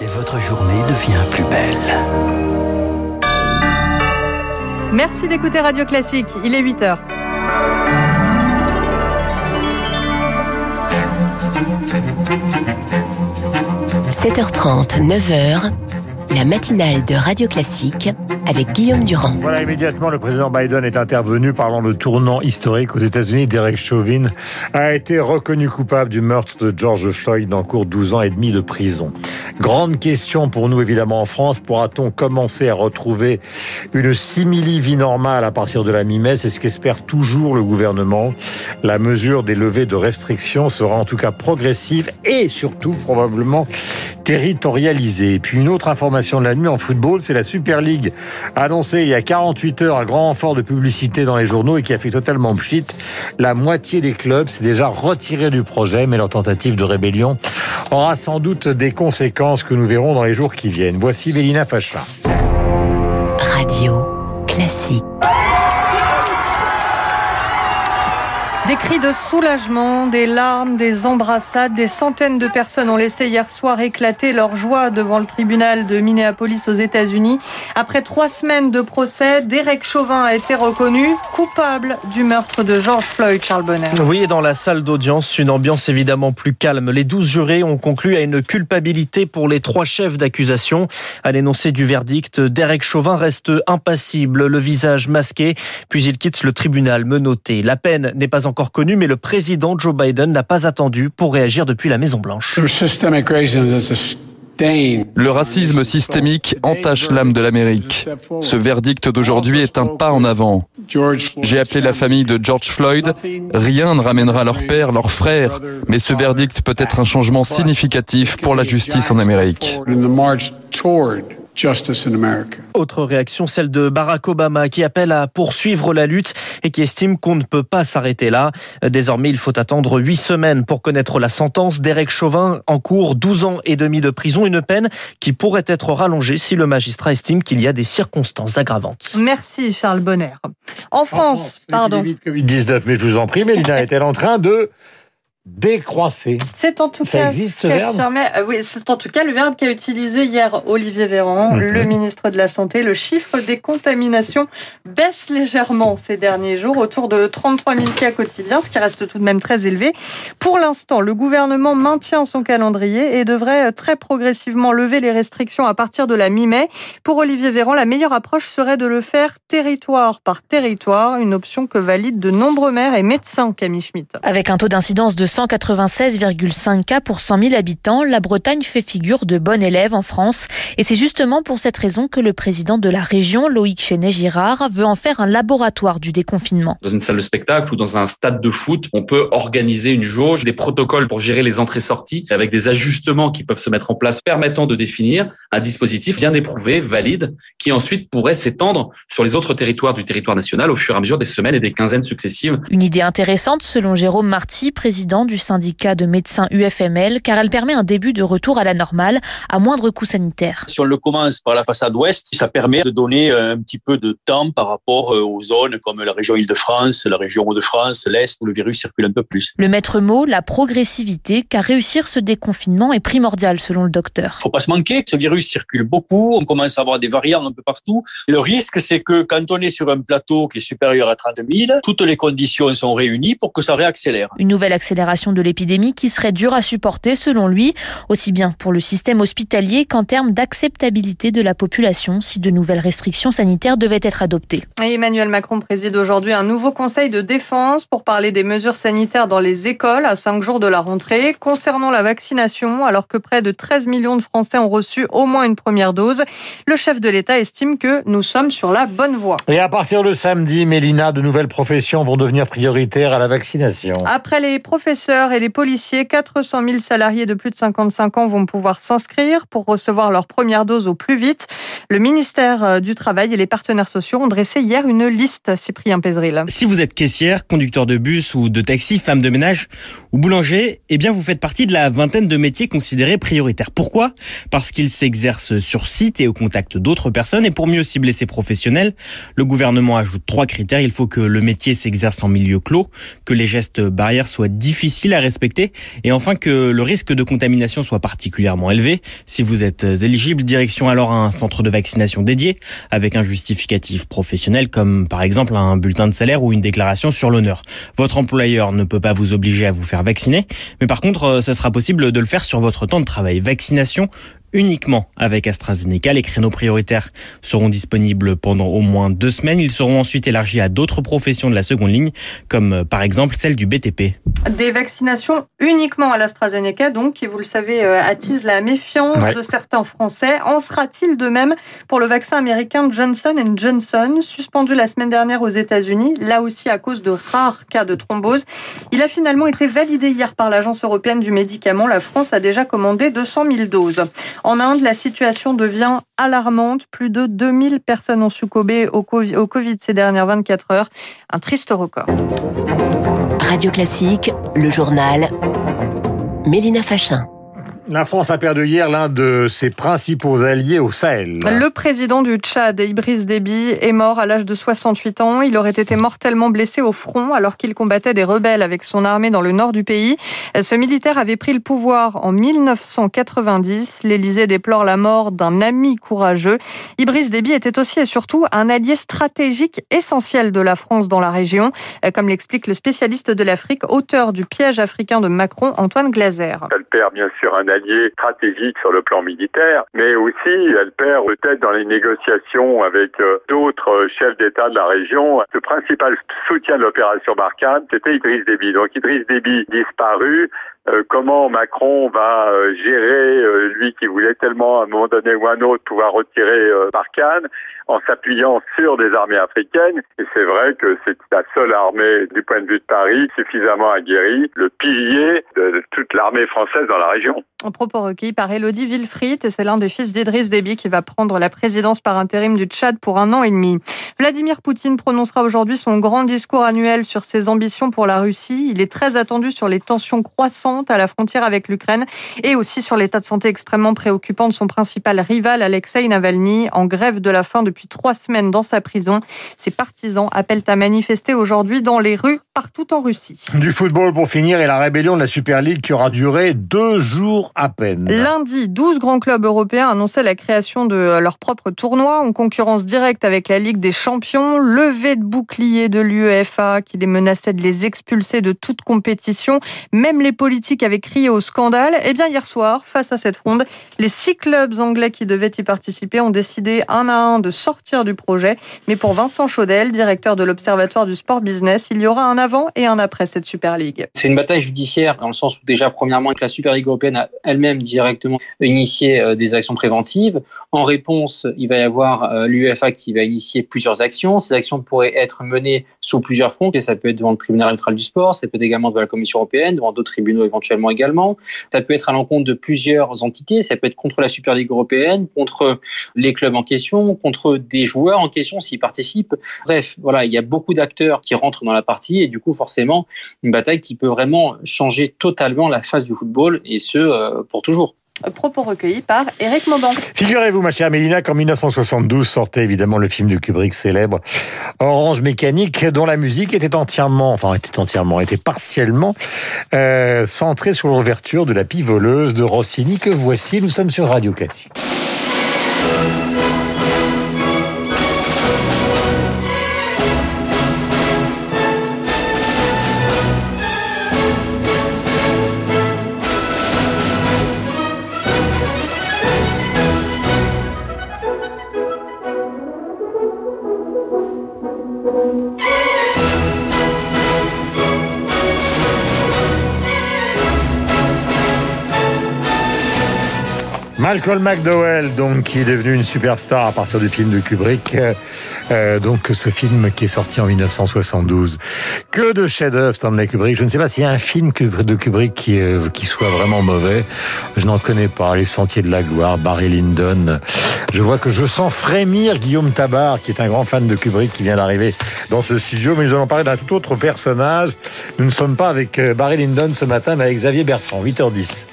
et votre journée devient plus belle. Merci d'écouter Radio Classique, il est 8 heures. – 7h30, 9h, la matinale de Radio Classique avec Guillaume Durand. Voilà, immédiatement, le président Biden est intervenu parlant de tournant historique aux États-Unis. Derek Chauvin a été reconnu coupable du meurtre de George Floyd en cours 12 ans et demi de prison. Grande question pour nous, évidemment, en France. Pourra-t-on commencer à retrouver une simili-vie normale à partir de la mi-mai? C'est ce qu'espère toujours le gouvernement. La mesure des levées de restrictions sera en tout cas progressive et surtout probablement territorialisée. Et puis une autre information de la nuit en football, c'est la Super League annoncé il y a 48 heures un grand renfort de publicité dans les journaux et qui a fait totalement pchit. La moitié des clubs s'est déjà retiré du projet, mais leur tentative de rébellion aura sans doute des conséquences que nous verrons dans les jours qui viennent. Voici Vélina Facha. Radio classique. Des cris de soulagement, des larmes, des embrassades, des centaines de personnes ont laissé hier soir éclater leur joie devant le tribunal de Minneapolis aux États-Unis. Après trois semaines de procès, Derek Chauvin a été reconnu coupable du meurtre de George Floyd, Charles Bonner. Oui, et dans la salle d'audience, une ambiance évidemment plus calme. Les douze jurés ont conclu à une culpabilité pour les trois chefs d'accusation. À l'énoncé du verdict, Derek Chauvin reste impassible, le visage masqué, puis il quitte le tribunal menotté. La peine n'est pas encore connu, mais le président Joe Biden n'a pas attendu pour réagir depuis la Maison-Blanche. Le racisme systémique entache l'âme de l'Amérique. Ce verdict d'aujourd'hui est un pas en avant. J'ai appelé la famille de George Floyd. Rien ne ramènera leur père, leur frère, mais ce verdict peut être un changement significatif pour la justice en Amérique. Autre réaction, celle de Barack Obama qui appelle à poursuivre la lutte et qui estime qu'on ne peut pas s'arrêter là. Désormais, il faut attendre huit semaines pour connaître la sentence. d'Eric Chauvin en cours 12 ans et demi de prison, une peine qui pourrait être rallongée si le magistrat estime qu'il y a des circonstances aggravantes. Merci Charles Bonner. En France, pardon. Covid-19, mais je vous en prie, Mélina est-elle en train de décroisser. C'est en tout Ça cas existe, ce verbe euh, oui, c'est en tout cas le verbe qu'a utilisé hier Olivier Véran, Mhm. le ministre de la Santé. Le chiffre des contaminations baisse légèrement ces derniers jours, autour de 33 000 cas quotidiens, ce qui reste tout de même très élevé. Pour l'instant, le gouvernement maintient son calendrier et devrait euh, très progressivement lever les restrictions à partir de la mi-mai. Pour Olivier Véran, la meilleure approche serait de le faire territoire par territoire, une option que valident de nombreux maires et médecins, Camille Schmitt. Avec un taux d'incidence de 196,5 cas pour 100 000 habitants, la Bretagne fait figure de bon élève en France. Et c'est justement pour cette raison que le président de la région, Loïc Chenet-Girard, veut en faire un laboratoire du déconfinement. Dans une salle de spectacle ou dans un stade de foot, on peut organiser une jauge, des protocoles pour gérer les entrées-sorties avec des ajustements qui peuvent se mettre en place permettant de définir un dispositif bien éprouvé, valide, qui ensuite pourrait s'étendre sur les autres territoires du territoire national au fur et à mesure des semaines et des quinzaines successives. Une idée intéressante selon Jérôme Marty, président du syndicat de médecins UFML, car elle permet un début de retour à la normale à moindre coût sanitaire. Si on le commence par la façade ouest, ça permet de donner un petit peu de temps par rapport euh, aux zones comme la région Île-de-France, la région Hauts-de-France, l'Est, où le virus circule un peu plus. Le maître mot, la progressivité, car réussir ce déconfinement est primordial selon le docteur. Faut pas se manquer, ce virus circule beaucoup, on commence à avoir des variants un peu partout. Le risque, c'est que quand on est sur un plateau qui est supérieur à 30 000, toutes les conditions sont réunies pour que ça réaccélère. Une nouvelle accélération de l'épidémie qui serait dure à supporter selon lui, aussi bien pour le système hospitalier qu'en termes d'acceptabilité de la population si de nouvelles restrictions sanitaires devaient être adoptées. Et Emmanuel Macron préside aujourd'hui un nouveau conseil de défense pour parler des mesures sanitaires dans les écoles à cinq jours de la rentrée. Concernant la vaccination, alors que près de 13 millions de Français ont reçu au moins une première dose, le chef de l'État estime que nous sommes sur la bonne voie. Et à partir de samedi, Mélina, de nouvelles professions vont devenir prioritaires à la vaccination. Après les professeurs et les policiers, 400 000 salariés de plus de 55 ans vont pouvoir s'inscrire pour recevoir leur première dose au plus vite. Le ministère euh, du Travail et les partenaires sociaux ont dressé hier une liste, Cyprien Pézril. Si vous êtes caissière, conducteur de bus ou de taxi, femme de ménage ou boulanger, eh bien vous faites partie de la vingtaine de métiers considérés prioritaires. Pourquoi? Parce qu'ils s'exercent sur site et au contact d'autres personnes. Et pour mieux cibler ces professionnels, le gouvernement ajoute trois critères. Il faut que le métier s'exerce en milieu clos, que les gestes barrières soient difficiles difficile à respecter et enfin que le risque de contamination soit particulièrement élevé. Si vous êtes éligible, direction alors un centre de vaccination dédié avec un justificatif professionnel comme par exemple un bulletin de salaire ou une déclaration sur l'honneur. Votre employeur ne peut pas vous obliger à vous faire vacciner, mais par contre, ce sera possible de le faire sur votre temps de travail. Vaccination uniquement avec AstraZeneca. Les créneaux prioritaires seront disponibles pendant au moins deux semaines. Ils seront ensuite élargis à d'autres professions de la seconde ligne, comme euh, par exemple celle du BTP. Des vaccinations uniquement à l'AstraZeneca, donc, qui, vous le savez, euh, attise la méfiance de certains Français. En sera-t-il de même pour le vaccin américain Johnson Johnson, suspendu la semaine dernière aux États-Unis, là aussi à cause de rares cas de thrombose? Il a finalement été validé hier par l'Agence européenne du médicament. La France a déjà commandé 200 000 doses. En Inde, la situation devient alarmante. Plus de 2000 personnes ont succombé au Covid ces dernières 24 heures. Un triste record. Radio Classique, le journal. Mélina Fachin. La France a perdu hier l'un de ses principaux alliés au Sahel. Le président du Tchad, Ibris Déby, est mort à l'âge de 68 ans. Il aurait été mortellement blessé au front alors qu'il combattait des rebelles avec son armée dans le nord du pays. Ce militaire avait pris le pouvoir en 1990. L'Élysée déplore la mort d'un ami courageux. Ibris Déby était aussi et surtout un allié stratégique essentiel de la France dans la région, comme l'explique le spécialiste de l'Afrique, auteur du piège africain de Macron, Antoine Glaser. Elle perd bien sûr un stratégique sur le plan militaire, mais aussi elle perd peut-être dans les négociations avec euh, d'autres chefs d'État de la région. Le principal soutien de l'opération Barkhane, c'était Idriss Déby. Donc Idriss Déby disparu, euh, comment Macron va euh, gérer, lui qui voulait tellement à un moment donné ou à un autre pouvoir retirer Barkhane, en s'appuyant sur des armées africaines. Et c'est vrai que c'est la seule armée, du point de vue de Paris, suffisamment aguerrie, le pilier de toute l'armée française dans la région. En propos recueillis par Elodie Wilfried, c'est l'un des fils d'Idriss Déby qui va prendre la présidence par intérim du Tchad pour un an et demi. Vladimir Poutine prononcera aujourd'hui son grand discours annuel sur ses ambitions pour la Russie. Il est très attendu sur les tensions croissantes à la frontière avec l'Ukraine et aussi sur l'état de santé extrêmement préoccupant de son principal rival, Alexei Navalny, en grève de la faim depuis trois semaines dans sa prison. Ses partisans appellent à manifester aujourd'hui dans les rues partout en Russie. Du football pour finir et la rébellion de la Super League qui aura duré deux jours à peine. Lundi, 12 grands clubs européens annonçaient la création de leur propre tournoi en concurrence directe avec la Ligue des Champions. Levée de bouclier de l'UEFA qui les menaçait de les expulser de toute compétition. Même les politiques avaient crié au scandale. Et eh bien hier soir, face à cette fronde, les six clubs anglais qui devaient y participer ont décidé un à un de sortir du projet. Mais pour Vincent Chaudel, directeur de l'Observatoire du sport business, il y aura un avant et un après cette Super League. C'est une bataille judiciaire dans le sens où déjà, premièrement, que la Super League européenne a elle-même directement initié euh, des actions préventives. En réponse, il va y avoir euh, l'UEFA qui va initier plusieurs actions. Ces actions pourraient être menées sous plusieurs fronts, et ça peut être devant le tribunal arbitral du sport, ça peut être également devant la Commission européenne, devant d'autres tribunaux éventuellement également. Ça peut être à l'encontre de plusieurs entités, ça peut être contre la Super Ligue européenne, contre les clubs en question, contre des joueurs en question s'ils participent. Bref, voilà, il y a beaucoup d'acteurs qui rentrent dans la partie et du coup, forcément, une bataille qui peut vraiment changer totalement la face du football et ce, euh, pour toujours. Propos recueillis par Eric Mauban. Figurez-vous, ma chère Mélina, qu'en 1972 sortait évidemment le film de Kubrick célèbre Orange Mécanique, dont la musique était entièrement, enfin était entièrement, était partiellement euh, centrée sur l'ouverture de la pivoleuse de Rossini que voici. Nous sommes sur Radio Classique. Malcolm McDowell, donc, qui est devenu une superstar à partir du film de Kubrick. Euh, donc, ce film qui est sorti en 1972. Que de chefs-d'œuvre, Stanley Kubrick. Je ne sais pas s'il y a un film de Kubrick qui, euh, qui soit vraiment mauvais. Je n'en connais pas. Les Sentiers de la Gloire, Barry Lyndon. Je vois que je sens frémir Guillaume Tabar, qui est un grand fan de Kubrick, qui vient d'arriver dans ce studio. Mais nous allons parler d'un tout autre personnage. Nous ne sommes pas avec euh, Barry Lyndon ce matin, mais avec Xavier Bertrand, 8h10.